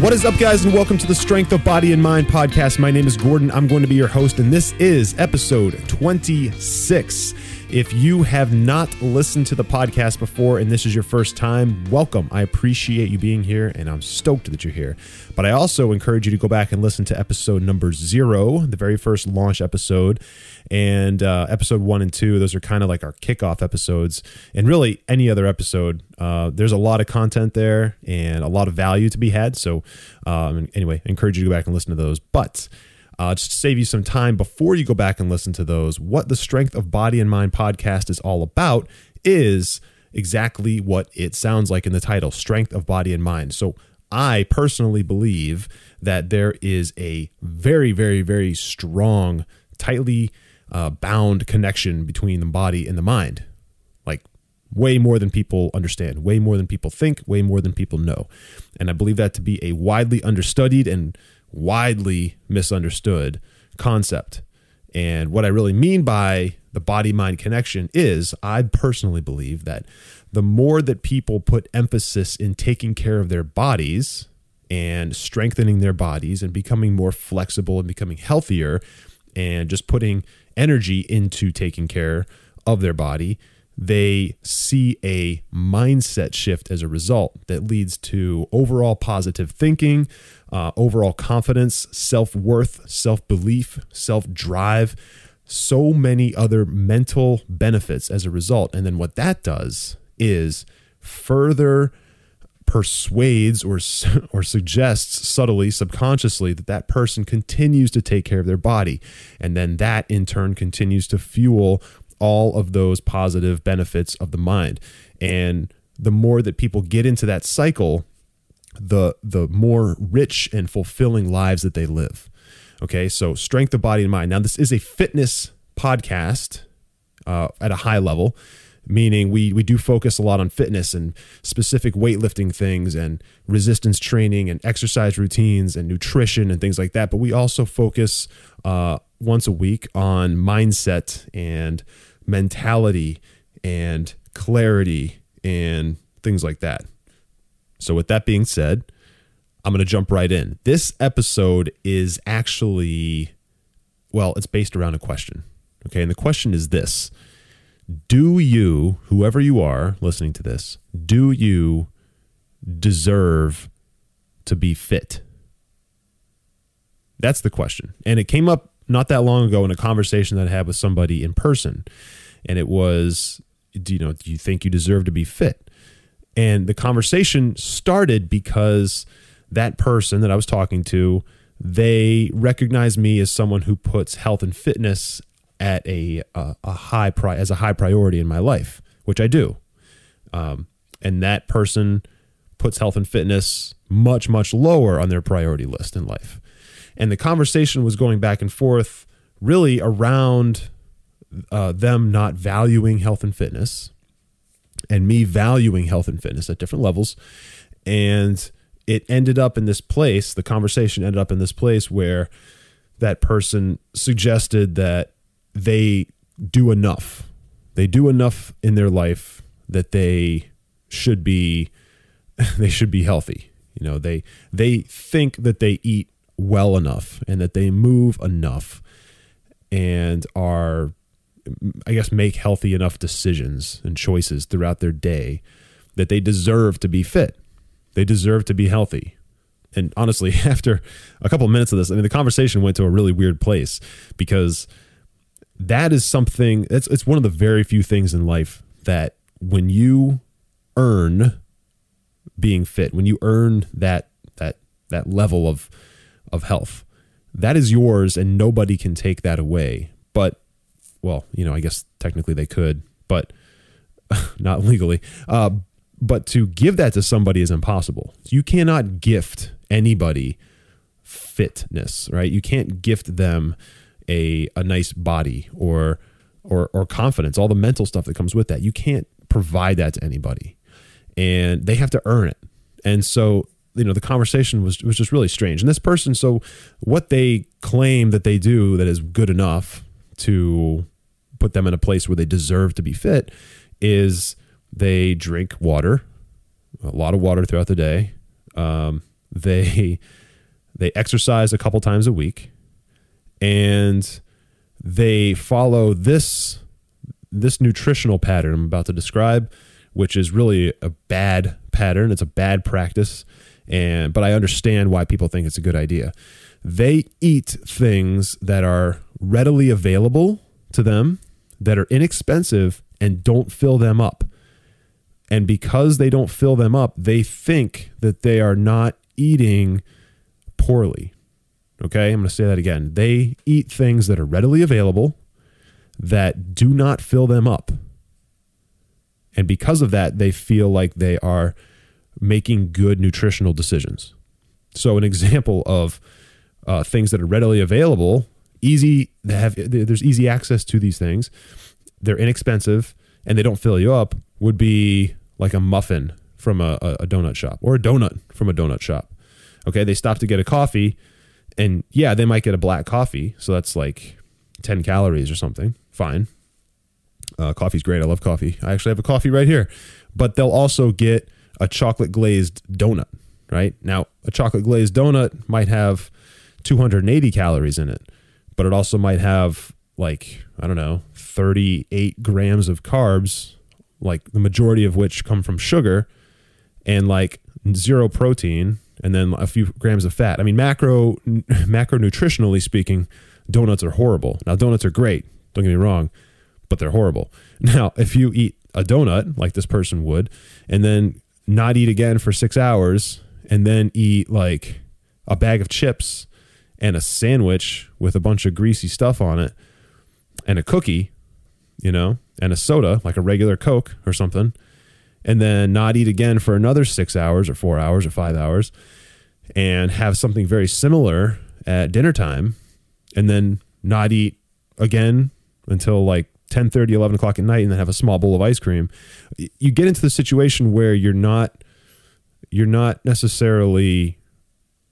What is up, guys, and welcome to the Strength of Body and Mind podcast. My name is Gordon. I'm going to be your host, and this is episode 26. If you have not listened to the podcast before and this is your first time, welcome. I appreciate you being here, and I'm stoked that you're here. But I also encourage you to go back and listen to episode number zero, the very first launch episode and uh, episode one and two those are kind of like our kickoff episodes and really any other episode uh, there's a lot of content there and a lot of value to be had so um, anyway I encourage you to go back and listen to those but uh, just to save you some time before you go back and listen to those what the strength of body and mind podcast is all about is exactly what it sounds like in the title strength of body and mind so I personally believe that there is a very, very, very strong, tightly uh, bound connection between the body and the mind. Like way more than people understand, way more than people think, way more than people know. And I believe that to be a widely understudied and widely misunderstood concept. And what I really mean by the body mind connection is I personally believe that the more that people put emphasis in taking care of their bodies and strengthening their bodies and becoming more flexible and becoming healthier and just putting energy into taking care of their body, they see a mindset shift as a result that leads to overall positive thinking, uh, overall confidence, self worth, self belief, self drive, so many other mental benefits as a result. And then what that does is further persuades or or suggests subtly subconsciously that that person continues to take care of their body and then that in turn continues to fuel all of those positive benefits of the mind. And the more that people get into that cycle the the more rich and fulfilling lives that they live. Okay so strength of body and mind. Now this is a fitness podcast uh, at a high level meaning we we do focus a lot on fitness and specific weightlifting things and resistance training and exercise routines and nutrition and things like that. But we also focus uh, once a week on mindset and mentality and clarity and things like that. So with that being said, I'm going to jump right in. This episode is actually well, it's based around a question. Okay, and the question is this do you, whoever you are listening to this, do you deserve to be fit? That's the question. And it came up not that long ago in a conversation that I had with somebody in person. And it was, do you know, do you think you deserve to be fit? And the conversation started because that person that I was talking to, they recognized me as someone who puts health and fitness at a a, a high pri- as a high priority in my life, which I do. Um, and that person puts health and fitness much much lower on their priority list in life. And the conversation was going back and forth really around uh, them not valuing health and fitness and me valuing health and fitness at different levels. And it ended up in this place, the conversation ended up in this place where that person suggested that they do enough. They do enough in their life that they should be they should be healthy. You know, they they think that they eat well enough and that they move enough and are I guess make healthy enough decisions and choices throughout their day that they deserve to be fit. They deserve to be healthy. And honestly, after a couple of minutes of this, I mean the conversation went to a really weird place because that is something it's it's one of the very few things in life that when you earn being fit, when you earn that that that level of of health, that is yours and nobody can take that away. But well, you know, I guess technically they could, but not legally. Uh, but to give that to somebody is impossible. You cannot gift anybody fitness, right? You can't gift them a a nice body or or or confidence, all the mental stuff that comes with that. You can't provide that to anybody. And they have to earn it. And so, you know, the conversation was was just really strange. And this person, so what they claim that they do that is good enough to put them in a place where they deserve to be fit is they drink water, a lot of water throughout the day. Um, they they exercise a couple times a week, and they follow this this nutritional pattern I'm about to describe, which is really a bad pattern. It's a bad practice, and but I understand why people think it's a good idea. They eat things that are readily available to them, that are inexpensive, and don't fill them up. And because they don't fill them up, they think that they are not eating poorly. Okay, I'm going to say that again. They eat things that are readily available that do not fill them up. And because of that, they feel like they are making good nutritional decisions. So, an example of uh, things that are readily available, easy, have, there's easy access to these things, they're inexpensive, and they don't fill you up would be like a muffin from a, a donut shop or a donut from a donut shop. Okay, they stop to get a coffee, and yeah, they might get a black coffee, so that's like 10 calories or something. Fine. Uh, coffee's great. I love coffee. I actually have a coffee right here. But they'll also get a chocolate glazed donut, right? Now, a chocolate glazed donut might have 280 calories in it, but it also might have like, I don't know, 38 grams of carbs, like the majority of which come from sugar, and like zero protein and then a few grams of fat. I mean, macro macronutritionally speaking, donuts are horrible. Now, donuts are great. Don't get me wrong, but they're horrible. Now, if you eat a donut like this person would, and then not eat again for six hours, and then eat like a bag of chips and a sandwich with a bunch of greasy stuff on it, and a cookie, you know, and a soda like a regular Coke or something and then not eat again for another six hours or four hours or five hours and have something very similar at dinner time and then not eat again until like 10 30 11 o'clock at night and then have a small bowl of ice cream you get into the situation where you're not you're not necessarily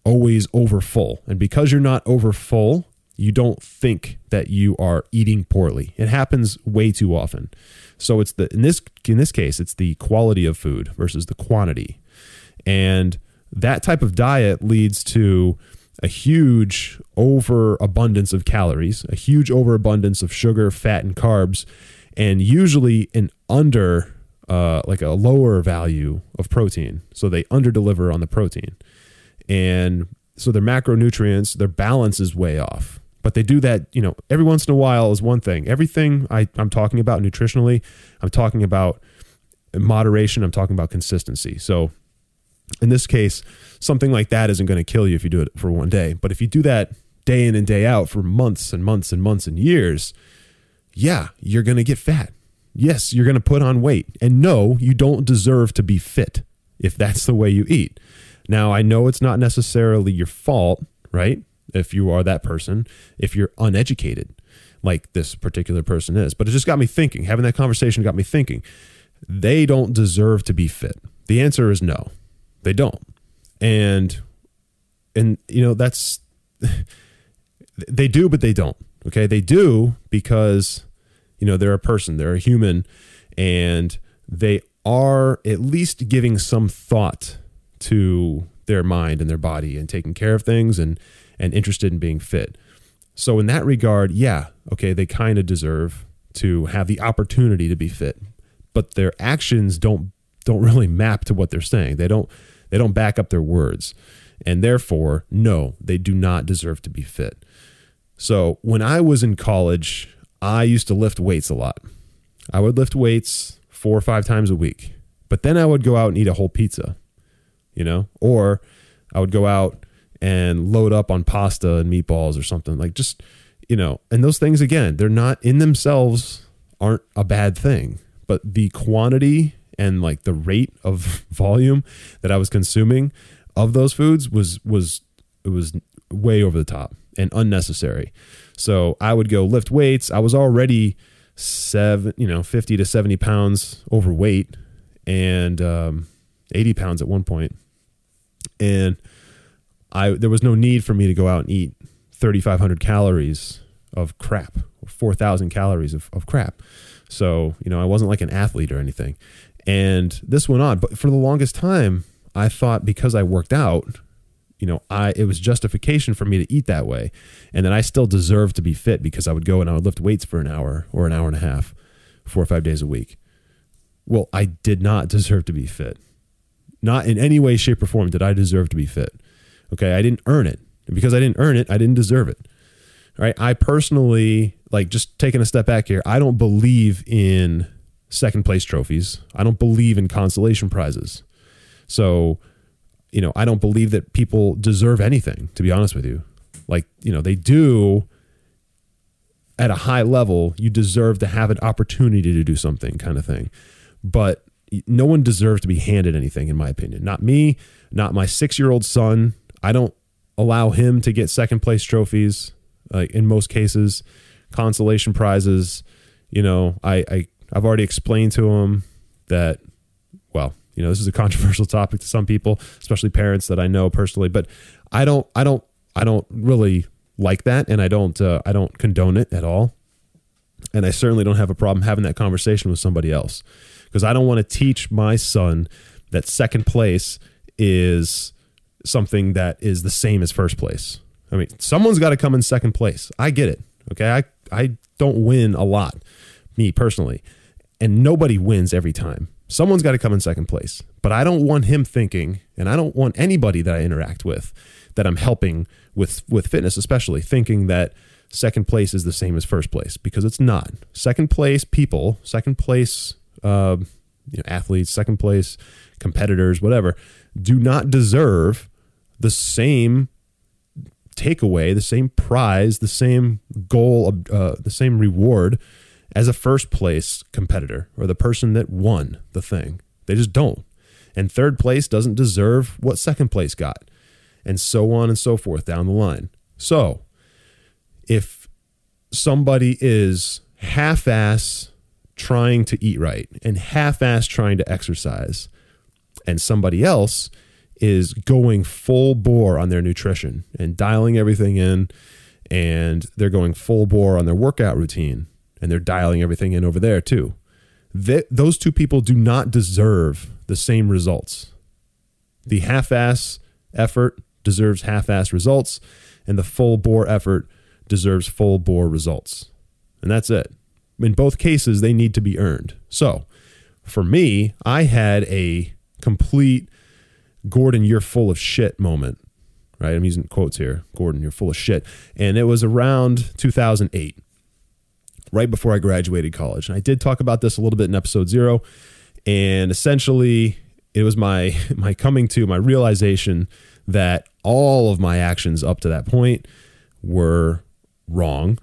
always over full. And because you're not over full you don't think that you are eating poorly. It happens way too often. So it's the in this in this case it's the quality of food versus the quantity. And that type of diet leads to a huge overabundance of calories, a huge overabundance of sugar, fat, and carbs, and usually an under uh, like a lower value of protein. So they underdeliver on the protein. And so their macronutrients, their balance is way off but they do that you know every once in a while is one thing everything I, i'm talking about nutritionally i'm talking about moderation i'm talking about consistency so in this case something like that isn't going to kill you if you do it for one day. But if you do that day in and day out for months and months and months and years yeah you're going to get fat. Yes you're going to put on weight. And no you don't deserve to be fit if that's the way you eat. Now i know it's not necessarily your fault right? If you are that person, if you're uneducated, like this particular person is. But it just got me thinking, having that conversation got me thinking, they don't deserve to be fit. The answer is no, they don't. And, and, you know, that's, they do, but they don't. Okay. They do because, you know, they're a person, they're a human, and they are at least giving some thought to their mind and their body and taking care of things and and interested in being fit. So in that regard, yeah, okay, they kind of deserve to have the opportunity to be fit, but their actions don't don't really map to what they're saying. They don't they don't back up their words. And therefore, no, they do not deserve to be fit. So, when I was in college, I used to lift weights a lot. I would lift weights 4 or 5 times a week. But then I would go out and eat a whole pizza, you know? Or I would go out and load up on pasta and meatballs or something like just you know, and those things again, they're not in themselves aren't a bad thing, but the quantity and like the rate of volume that I was consuming of those foods was was it was way over the top and unnecessary. So I would go lift weights. I was already seven, you know, 50 to 70 pounds overweight and um, 80 pounds at one point. And I there was no need for me to go out and eat 3,500 calories of crap, 4,000 calories of, of crap. So, you know, I wasn't like an athlete or anything. And this went on. But for the longest time, I thought because I worked out, you know, I it was justification for me to eat that way. And that I still deserved to be fit because I would go and I would lift weights for an hour or an hour and a half, four or five days a week. Well, I did not deserve to be fit. Not in any way, shape, or form did I deserve to be fit. Okay. I didn't earn it. And because I didn't earn it, I didn't deserve it. All right. I personally, like, just taking a step back here, I don't believe in second place trophies. I don't believe in consolation prizes. So, you know, I don't believe that people deserve anything, to be honest with you. Like, you know, they do at a high level, you deserve to have an opportunity to do something kind of thing. But no one deserves to be handed anything, in my opinion. Not me, not my six year old son. I don't allow him to get second place trophies, like in most cases, consolation prizes. You know, I, I I've already explained to him that, well, you know, this is a controversial topic to some people, especially parents that I know personally. But I don't, I don't, I don't really like that, and I don't, uh, I don't condone it at all. And I certainly don't have a problem having that conversation with somebody else because I don't want to teach my son that second place is something that is the same as first place. I mean, someone's got to come in second place. I get it. Okay. I, I don't win a lot, me personally, and nobody wins every time. Someone's got to come in second place. But I don't want him thinking, and I don't want anybody that I interact with that I'm helping with with fitness, especially thinking that second place is the same as first place because it's not. Second place people, second place uh, you know, athletes, second place competitors, whatever, do not deserve the same takeaway, the same prize, the same goal, uh, the same reward as a first place competitor or the person that won the thing. They just don't. And third place doesn't deserve what second place got, and so on and so forth down the line. So, if somebody is half ass trying to eat right and half ass trying to exercise, and somebody else is going full bore on their nutrition and dialing everything in, and they're going full bore on their workout routine and they're dialing everything in over there too. Those two people do not deserve the same results. The half ass effort deserves half ass results, and the full bore effort deserves full bore results. And that's it. In both cases, they need to be earned. So for me, I had a complete Gordon, you're full of shit moment, right? I'm using quotes here. Gordon, you're full of shit. And it was around 2008 right before I graduated college. And I did talk about this a little bit in episode zero. And essentially, it was my my coming to my realization that all of my actions up to that point were wrong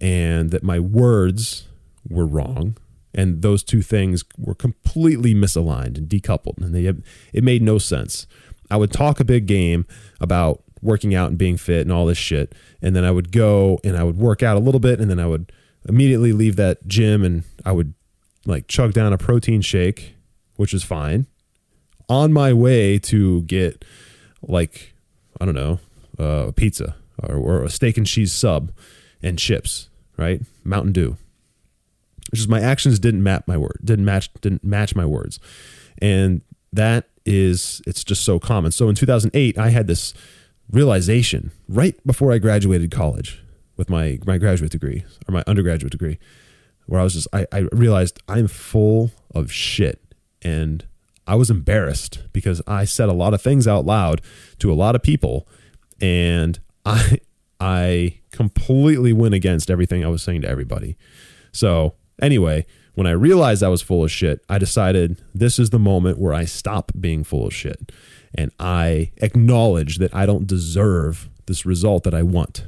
and that my words were wrong. And those two things were completely misaligned and decoupled. And they it made no sense. I would talk a big game about working out and being fit and all this shit. And then i would go and i would work out a little bit. And then i would immediately leave that gym and I would like chug down a protein shake, which is fine. On my way to get like, I don't know, uh, a pizza or, or a steak and cheese sub and chips, right? Mountain Dew. Which is my actions didn't map my word, didn't match, didn't match my words. And that is, it's just so common. So in 2008, I had this realization right before I graduated college with my my graduate degree or my undergraduate degree, where I was just I, I realized I'm full of shit and I was embarrassed because I said a lot of things out loud to a lot of people and I I completely went against everything I was saying to everybody. So, anyway, when I realized I was full of shit, I decided this is the moment where I stop being full of shit and I acknowledge that I don't deserve this result that I want.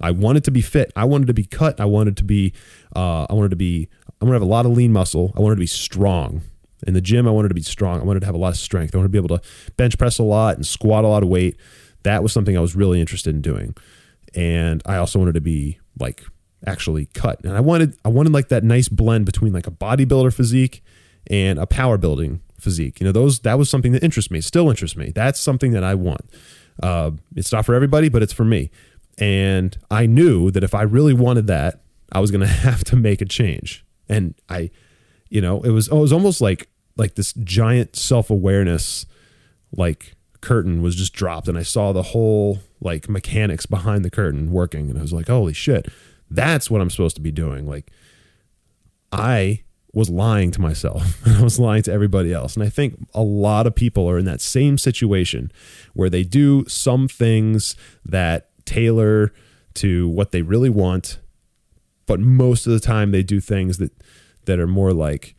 I wanted to be fit. I wanted to be cut. I wanted to be, uh, I wanted to be, I wanted to have a lot of lean muscle. I wanted to be strong. In the gym, I wanted to be strong. I wanted to have a lot of strength. I wanted to be able to bench press a lot and squat a lot of weight. That was something I was really interested in doing. And I also wanted to be like actually cut. And I wanted, I wanted like that nice blend between like a bodybuilder physique and a power building physique. You know, those, that was something that interests me, still interests me. That's something that I want. Uh, it's not for everybody, but it's for me. And I knew that if I really wanted that, I was going to have to make a change. And I, you know, it was, it was almost like, like this giant self awareness, like curtain was just dropped. And I saw the whole like mechanics behind the curtain working. And I was like, holy shit, that's what I'm supposed to be doing. Like, I was lying to myself I was lying to everybody else. And I think a lot of people are in that same situation where they do some things that tailor to what they really want, but most of the time they do things that that are more like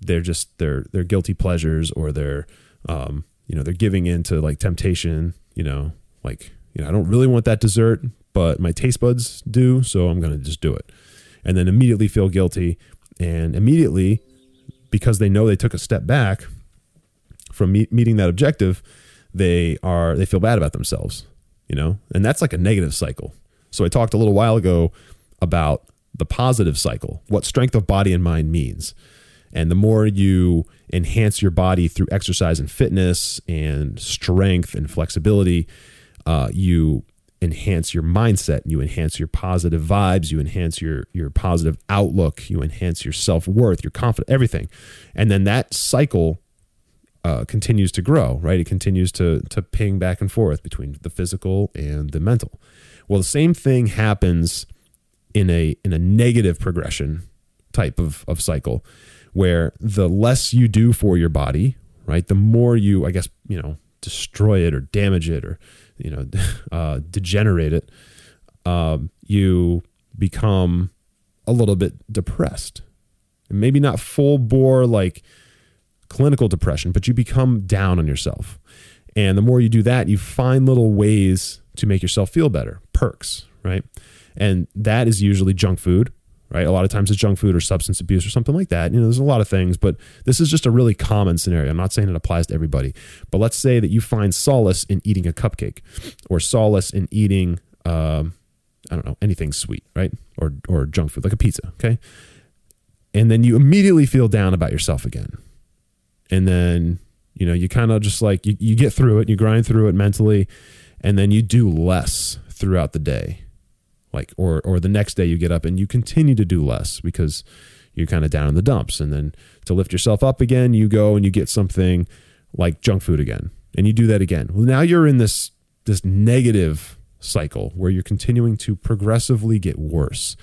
they're just they're they're guilty pleasures or they're um, you know they're giving in to like temptation. You know, like you know I don't really want that dessert, but my taste buds do, so I'm gonna just do it, and then immediately feel guilty and immediately because they know they took a step back from meet, meeting that objective they are they feel bad about themselves you know? And that's like a negative cycle. So i talked a little while ago about the positive cycle what strength of body and mind means. And the more you enhance your body through exercise and fitness and strength and flexibility uh, you enhance your mindset you enhance your positive vibes you enhance your your positive outlook you enhance your self-worth your confidence everything. And then that cycle uh, continues to grow right it continues to to ping back and forth between the physical and the mental well the same thing happens in a in a negative progression type of of cycle where the less you do for your body right the more you i guess you know destroy it or damage it or you know uh, degenerate it, um, you become a little bit depressed. And maybe not full bore like clinical depression, but you become down on yourself. And the more you do that, you find little ways to make yourself feel better, perks, right? And that is usually junk food right? A lot of times it's junk food or substance abuse or something like that. You know, there's a lot of things, but this is just a really common scenario. I'm not saying it applies to everybody, but let's say that you find solace in eating a cupcake or solace in eating, um, I don't know, anything sweet, right? Or, or junk food, like a pizza, okay? And then you immediately feel down about yourself again. And then, you know, you kind of just like, you, you get through it, you grind through it mentally, and then you do less throughout the day. Like or or the next day you get up and you continue to do less because you're kind of down in the dumps. And then to lift yourself up again you go and you get something like junk food again and you do that again. Well now you're in this this negative cycle where you're continuing to progressively get worse.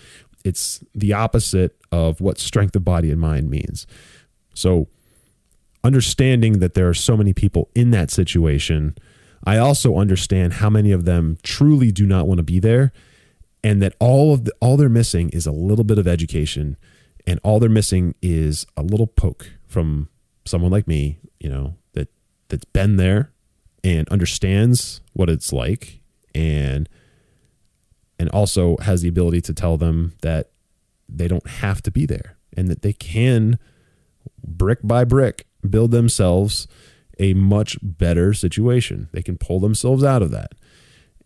It's the opposite of what strength of body and mind means. So understanding that there are so many people in that situation i also understand how many of them truly do not want to be there and that all of the, all they're missing is a little bit of education and all they're missing is a little poke from someone like me you know that that's been there and understands what it's like and and also has the ability to tell them that they don't have to be there and that they can brick by brick build themselves a much better situation they can pull themselves out of that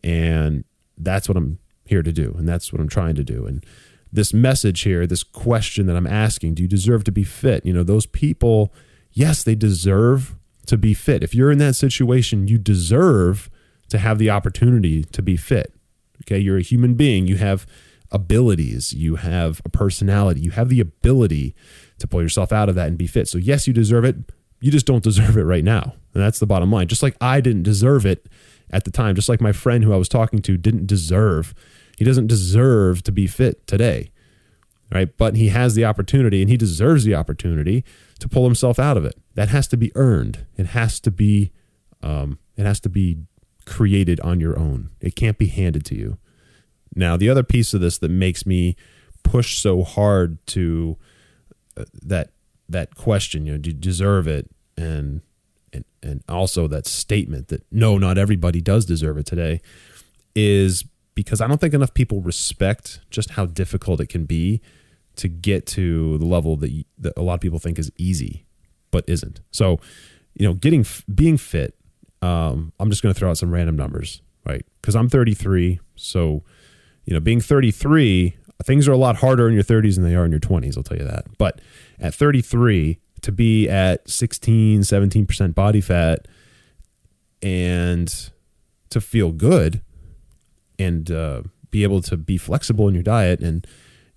and that's what i'm here to do. And that's what I'm trying to do. And this message here, this question that I'm asking, do you deserve to be fit? You know, those people, yes, they deserve to be fit. If you're in that situation, you deserve to have the opportunity to be fit. Okay. You're a human being. You have abilities, you have a personality, you have the ability to pull yourself out of that and be fit. So, yes, you deserve it. You just don't deserve it right now. And that's the bottom line. Just like I didn't deserve it at the time, just like my friend who I was talking to didn't deserve he doesn't deserve to be fit today, right? But he has the opportunity and he deserves the opportunity to pull himself out of it. That has to be earned. It has to be, um, it has to be created on your own. It can't be handed to you. Now, the other piece of this that makes me push so hard to that that question, you know, do you deserve it? And and and also that statement that no, not everybody does deserve it today, is because I don't think enough people respect just how difficult it can be to get to the level that, that a lot of people think is easy, but isn't. So, you know, getting being fit. Um, I'm just going to throw out some random numbers, right? Because I'm 33, so you know, being 33, things are a lot harder in your 30s than they are in your 20s. I'll tell you that. But at 33, to be at 16, 17% body fat and to feel good and uh, be able to be flexible in your diet and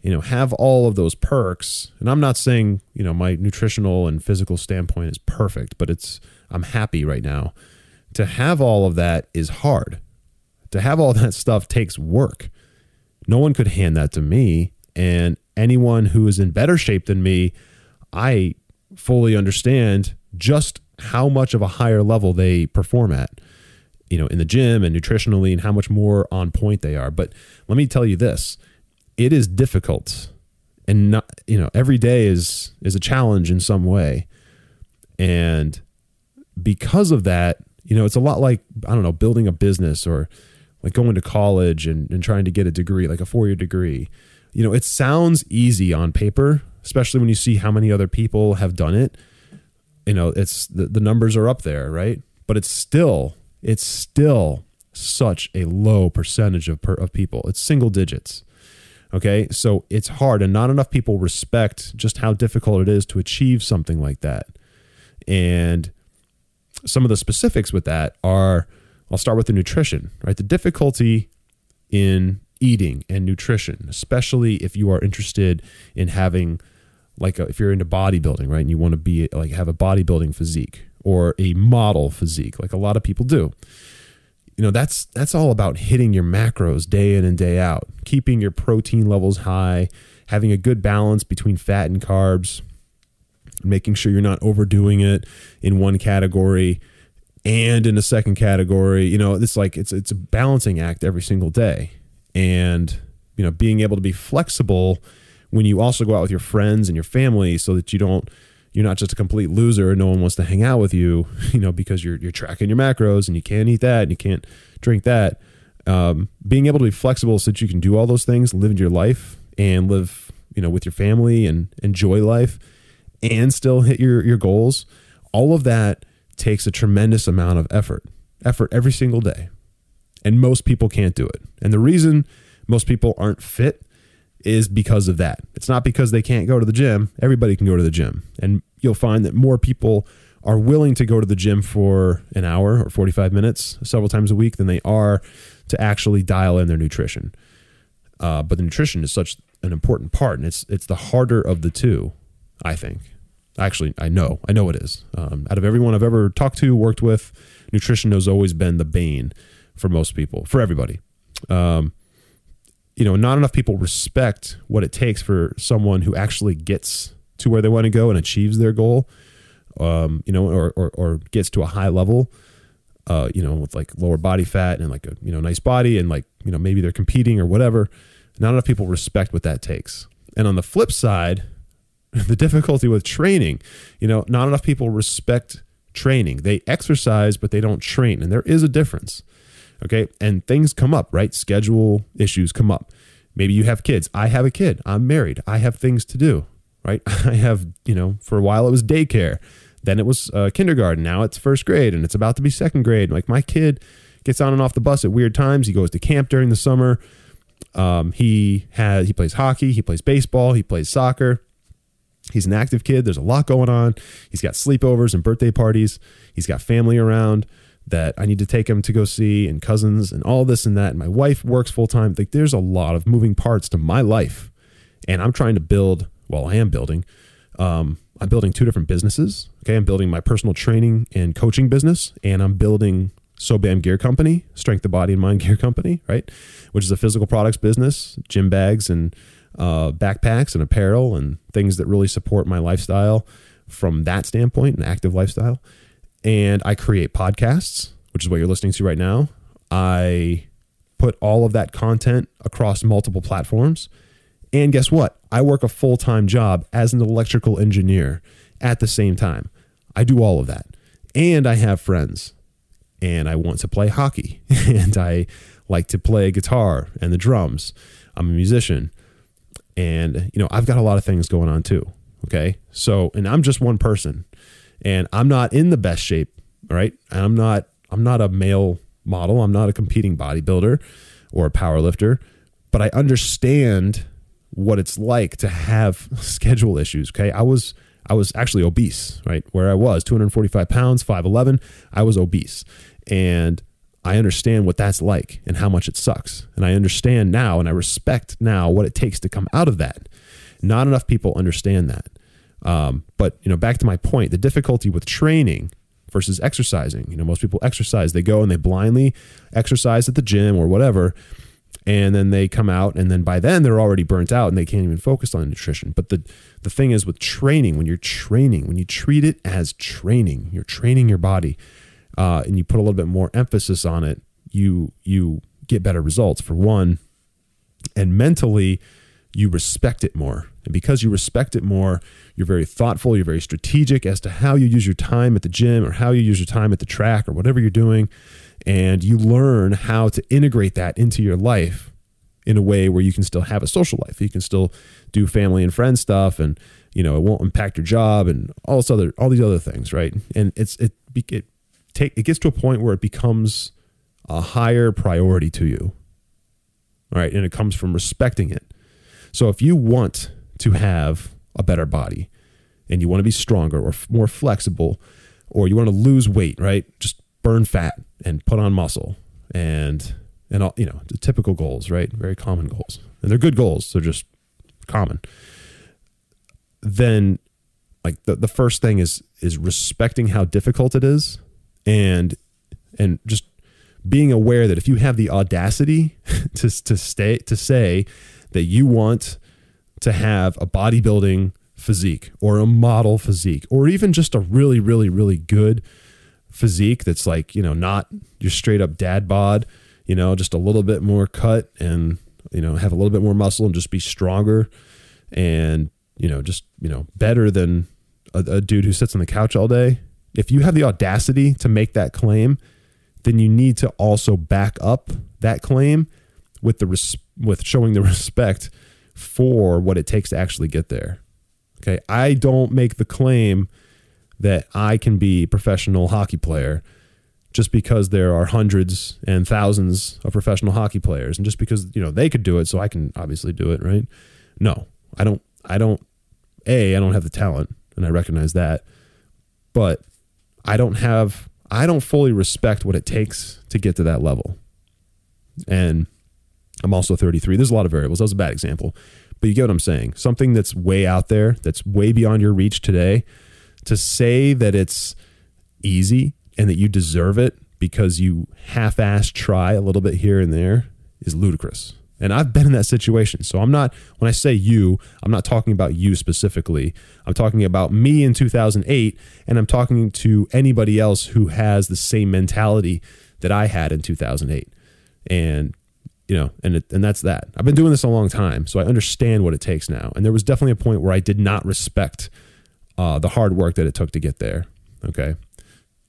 you know have all of those perks and i'm not saying you know my nutritional and physical standpoint is perfect but it's i'm happy right now to have all of that is hard to have all that stuff takes work no one could hand that to me. And anyone who is in better shape than me i fully understand just how much of a higher level they perform at you know in the gym and nutritionally and how much more on point they are. But let me tell you this it is difficult and not you know every day is is a challenge in some way. And because of that you know it's a lot like i don't know building a business or like going to college and, and trying to get a degree like a four-year degree. You know it sounds easy on paper especially when you see how many other people have done it. You know it's the, the numbers are up there right? But it's still it's still such a low percentage of per, of people. It's single digits okay? So it's hard and not enough people respect just how difficult it is to achieve something like that. And some of the specifics with that are I'll start with the nutrition right the difficulty in eating and nutrition especially if you are interested in having like a, if you're into bodybuilding, right, and you want to be like have a bodybuilding physique or a model physique, like a lot of people do. You know, that's that's all about hitting your macros day in and day out, keeping your protein levels high, having a good balance between fat and carbs, making sure you're not overdoing it in one category and in the second category. You know, it's like it's it's a balancing act every single day. And you know, being able to be flexible when you also go out with your friends and your family so that you don't you're not just a complete loser and no one wants to hang out with you you know because you're you're tracking your macros and you can't eat that and you can't drink that um, being able to be flexible so that you can do all those things live your life and live you know with your family and enjoy life and still hit your your goals all of that takes a tremendous amount of effort effort every single day and most people can't do it and the reason most people aren't fit is because of that. It's not because they can't go to the gym. Everybody can go to the gym. And you'll find that more people are willing to go to the gym for an hour or 45 minutes several times a week than they are to actually dial in their nutrition. Uh, but the nutrition is such an important part, and it's it's the harder of the two, I think. Actually, I know, I know it is. Um, out of everyone I've ever talked to, worked with, nutrition has always been the bane for most people, for everybody. Um, you know, not enough people respect what it takes for someone who actually gets to where they want to go and achieves their goal, um, you know, or, or, or gets to a high level, uh, you know, with like lower body fat and like a, you know, nice body and like, you know, maybe they're competing or whatever. Not enough people respect what that takes. And on the flip side, the difficulty with training, you know, not enough people respect training. They exercise, but they don't train. And there is a difference. Okay. And things come up, right? Schedule issues come up. Maybe you have kids. I have a kid. I'm married. I have things to do, right? I have, you know, for a while it was daycare. Then it was uh, kindergarten. Now it's first grade and it's about to be second grade. Like my kid gets on and off the bus at weird times. He goes to camp during the summer. Um, he has he plays hockey. He plays baseball. He plays soccer. He's an active kid. There's a lot going on. He's got sleepovers and birthday parties. He's got family around that I need to take him to go see and cousins and all this and that. And my wife works full time. Like there's a lot of moving parts to my life. And I'm trying to build, well, I am building. Um, I'm building two different businesses. Okay. I'm building my personal training and coaching business, and I'm building SOBAM Gear Company, Strength of Body and Mind Gear Company, right? Which is a physical products business, gym bags and uh, backpacks and apparel and things that really support my lifestyle from that standpoint, an active lifestyle and I create podcasts, which is what you're listening to right now. I put all of that content across multiple platforms. And guess what? I work a full time job as an electrical engineer at the same time. I do all of that. And I have friends and I want to play hockey and I like to play guitar and the drums. I'm a musician. And, you know, I've got a lot of things going on too. Okay. So, and I'm just one person and I'm not in the best shape. Right. And I'm not, I'm not a male model. I'm not a competing bodybuilder or a power lifter, but I understand what it's like to have schedule issues. Okay. I was, I was actually obese, right? Where I was 245 pounds, 5'11, I was obese. And I understand what that's like and how much it sucks. And I understand now and I respect now what it takes to come out of that. Not enough people understand that. Um, but you know, back to my point, the difficulty with training versus exercising. You know, most people exercise, they go and they blindly exercise at the gym or whatever, and then they come out and then by then they're already burnt out and they can't even focus on nutrition. But the the thing is with training, when you're training, when you treat it as training, you're training your body uh, and you put a little bit more emphasis on it, you you get better results for one, and mentally you respect it more. And because you respect it more, you're very thoughtful, you're very strategic as to how you use your time at the gym or how you use your time at the track or whatever you're doing. And you learn how to integrate that into your life in a way where you can still have a social life. You can still do family and friend stuff and you know, it won't impact your job and all this other all these other things, right? And it's it it take it gets to a point where it becomes a higher priority to you. All right, and it comes from respecting it. So if you want to have a better body and you want to be stronger or more flexible or you want to lose weight, right? Just burn fat and put on muscle and and all, you know, the typical goals, right? Very common goals. And they're good goals, they're just common. Then like the, the first thing is is respecting how difficult it is and and just being aware that if you have the audacity to to stay to say that you want to have a bodybuilding physique or a model physique or even just a really really really good physique that's like you know not your straight up dad bod you know just a little bit more cut and you know have a little bit more muscle and just be stronger and you know just you know better than a, a dude who sits on the couch all day if you have the audacity to make that claim, then you need to also back up that claim with the res- with showing the respect for what it takes to actually get there. Okay, I don't make the claim that I can be a professional hockey player just because there are hundreds and thousands of professional hockey players and just because you know they could do it so I can obviously do it, right? No. I don't I don't A, I don't have the talent and I recognize that. But I don't have I don't fully respect what it takes to get to that level. And I'm also 33. There's a lot of variables. That was a bad example. But you get what I'm saying. Something that's way out there, that's way beyond your reach today, to say that it's easy and that you deserve it because you half ass try a little bit here and there is ludicrous. And I've been in that situation. So I'm not, when I say you, I'm not talking about you specifically. I'm talking about me in 2008, and I'm talking to anybody else who has the same mentality that I had in 2008. And, you know, and, it, and that's that. I've been doing this a long time, so I understand what it takes now. And there was definitely a point where I did not respect uh, the hard work that it took to get there. Okay.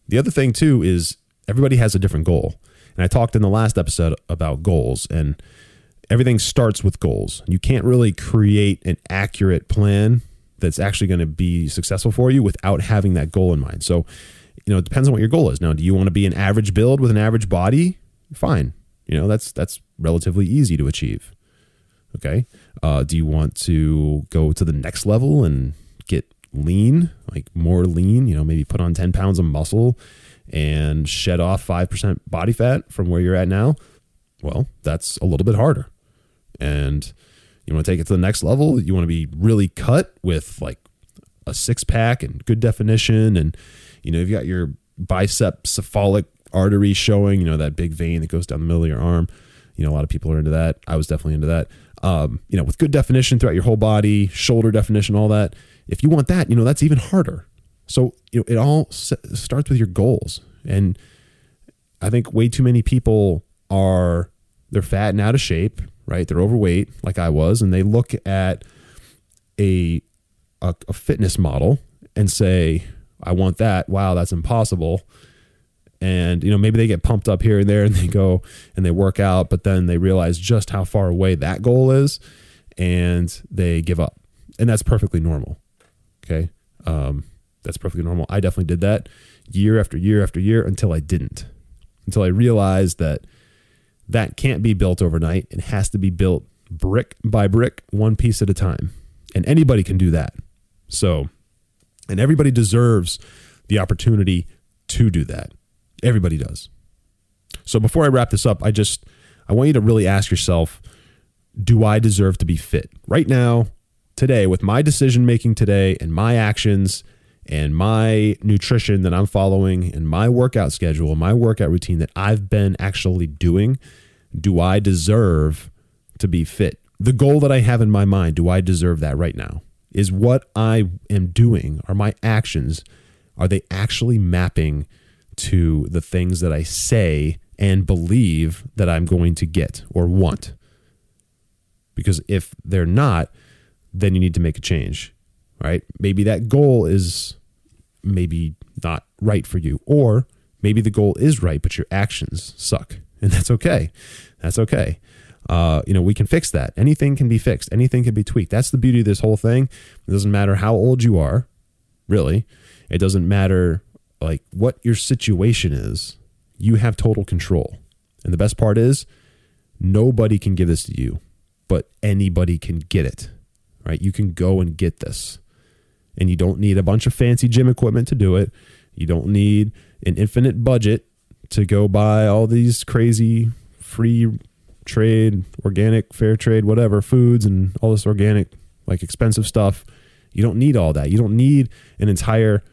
The other thing, too, is everybody has a different goal. And I talked in the last episode about goals. And, everything starts with goals. You can't really create an accurate plan that's actually going to be successful for you without having that goal in mind. So, you know, it depends on what your goal is. Now, do you want to be an average build with an average body? Fine. You know, that's that's relatively easy to achieve. Okay. Uh, do you want to go to the next level and get lean, like more lean? You know, maybe put on ten pounds of muscle and shed off five percent body fat from where you're at now. Well, that's a little bit harder and you want to take it to the next level you want to be really cut with like a six pack and good definition and you know you've got your bicep cephalic artery showing you know that big vein that goes down the middle of your arm. You know a lot of people are into that. I was definitely into that. Um, you know with good definition throughout your whole body shoulder definition all that if you want that you know that's even harder. So you know it all starts with your goals. And i think way too many people are they're fat and out of shape right? They're overweight, like I was, and they look at a, a, a fitness model and say, I want that. Wow, that's impossible. and you know maybe they get pumped up here and there and they go and they work out but then they realize just how far away that goal is and they give up and that's perfectly normal okay um, that's perfectly normal i definitely did that year after year after year until i didn't until i realized that that can't be built overnight it has to be built brick by brick one piece at a time and anybody can do that so and everybody deserves the opportunity to do that Everybody does. So before I wrap this up, I just I want you to really ask yourself, do I deserve to be fit? Right now, today with my decision making today and my actions and my nutrition that I'm following and my workout schedule, my workout routine that I've been actually doing, do I deserve to be fit? The goal that I have in my mind, do I deserve that right now? Is what I am doing, are my actions, are they actually mapping to the things that I say and believe that I'm going to get or want. Because if they're not, then you need to make a change, right? Maybe that goal is maybe not right for you, or maybe the goal is right, but your actions suck, and that's okay. That's okay. Uh, you know, we can fix that. Anything can be fixed. Anything can be tweaked. That's the beauty of this whole thing. It doesn't matter how old you are, really. It doesn't matter like what your situation is, you have total control. And the best part is nobody can give this to you, but anybody can get it. Right? You can go and get this. And you don't need a bunch of fancy gym equipment to do it. You don't need an infinite budget to go buy all these crazy free trade, organic, fair trade, whatever, foods and all this organic, like expensive stuff. You don't need all that. You don't need an entire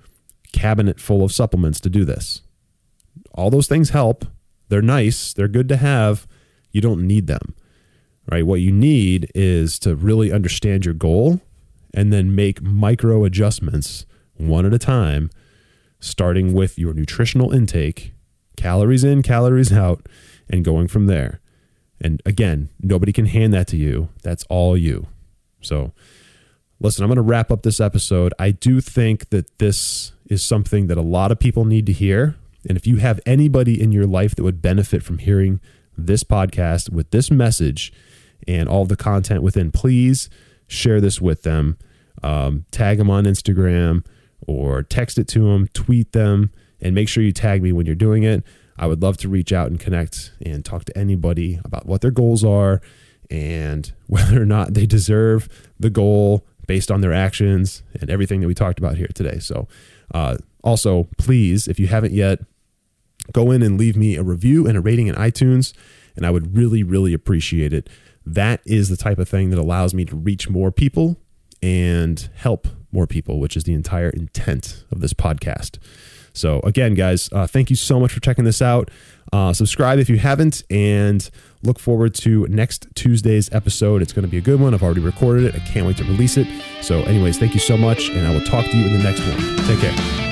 cabinet full of supplements to do this. All those things help. They're nice, they're good to have. You don't need them. Right? What you need is to really understand your goal and then make micro adjustments one at a time, starting with your nutritional intake, calories in, calories out, and going from there. And again, nobody can hand that to you. That's all you. So, listen, I'm going to wrap up this episode. I do think that this is something that a lot of people need to hear. And if you have anybody in your life that would benefit from hearing this podcast with this message and all the content within, please share this with them. Um, tag them on Instagram or text it to them, tweet them, and make sure you tag me when you're doing it. I would love to reach out and connect and talk to anybody about what their goals are and whether or not they deserve the goal based on their actions and everything that we talked about here today. So, uh, also, please, if you haven't yet, go in and leave me a review and a rating in iTunes, and I would really, really appreciate it. That is the type of thing that allows me to reach more people and help more people, which is the entire intent of this podcast. So, again, guys, uh, thank you so much for checking this out. Uh, subscribe if you haven't, and look forward to next Tuesday's episode. It's going to be a good one. I've already recorded it. I can't wait to release it. So, anyways, thank you so much, and I will talk to you in the next one. Take care.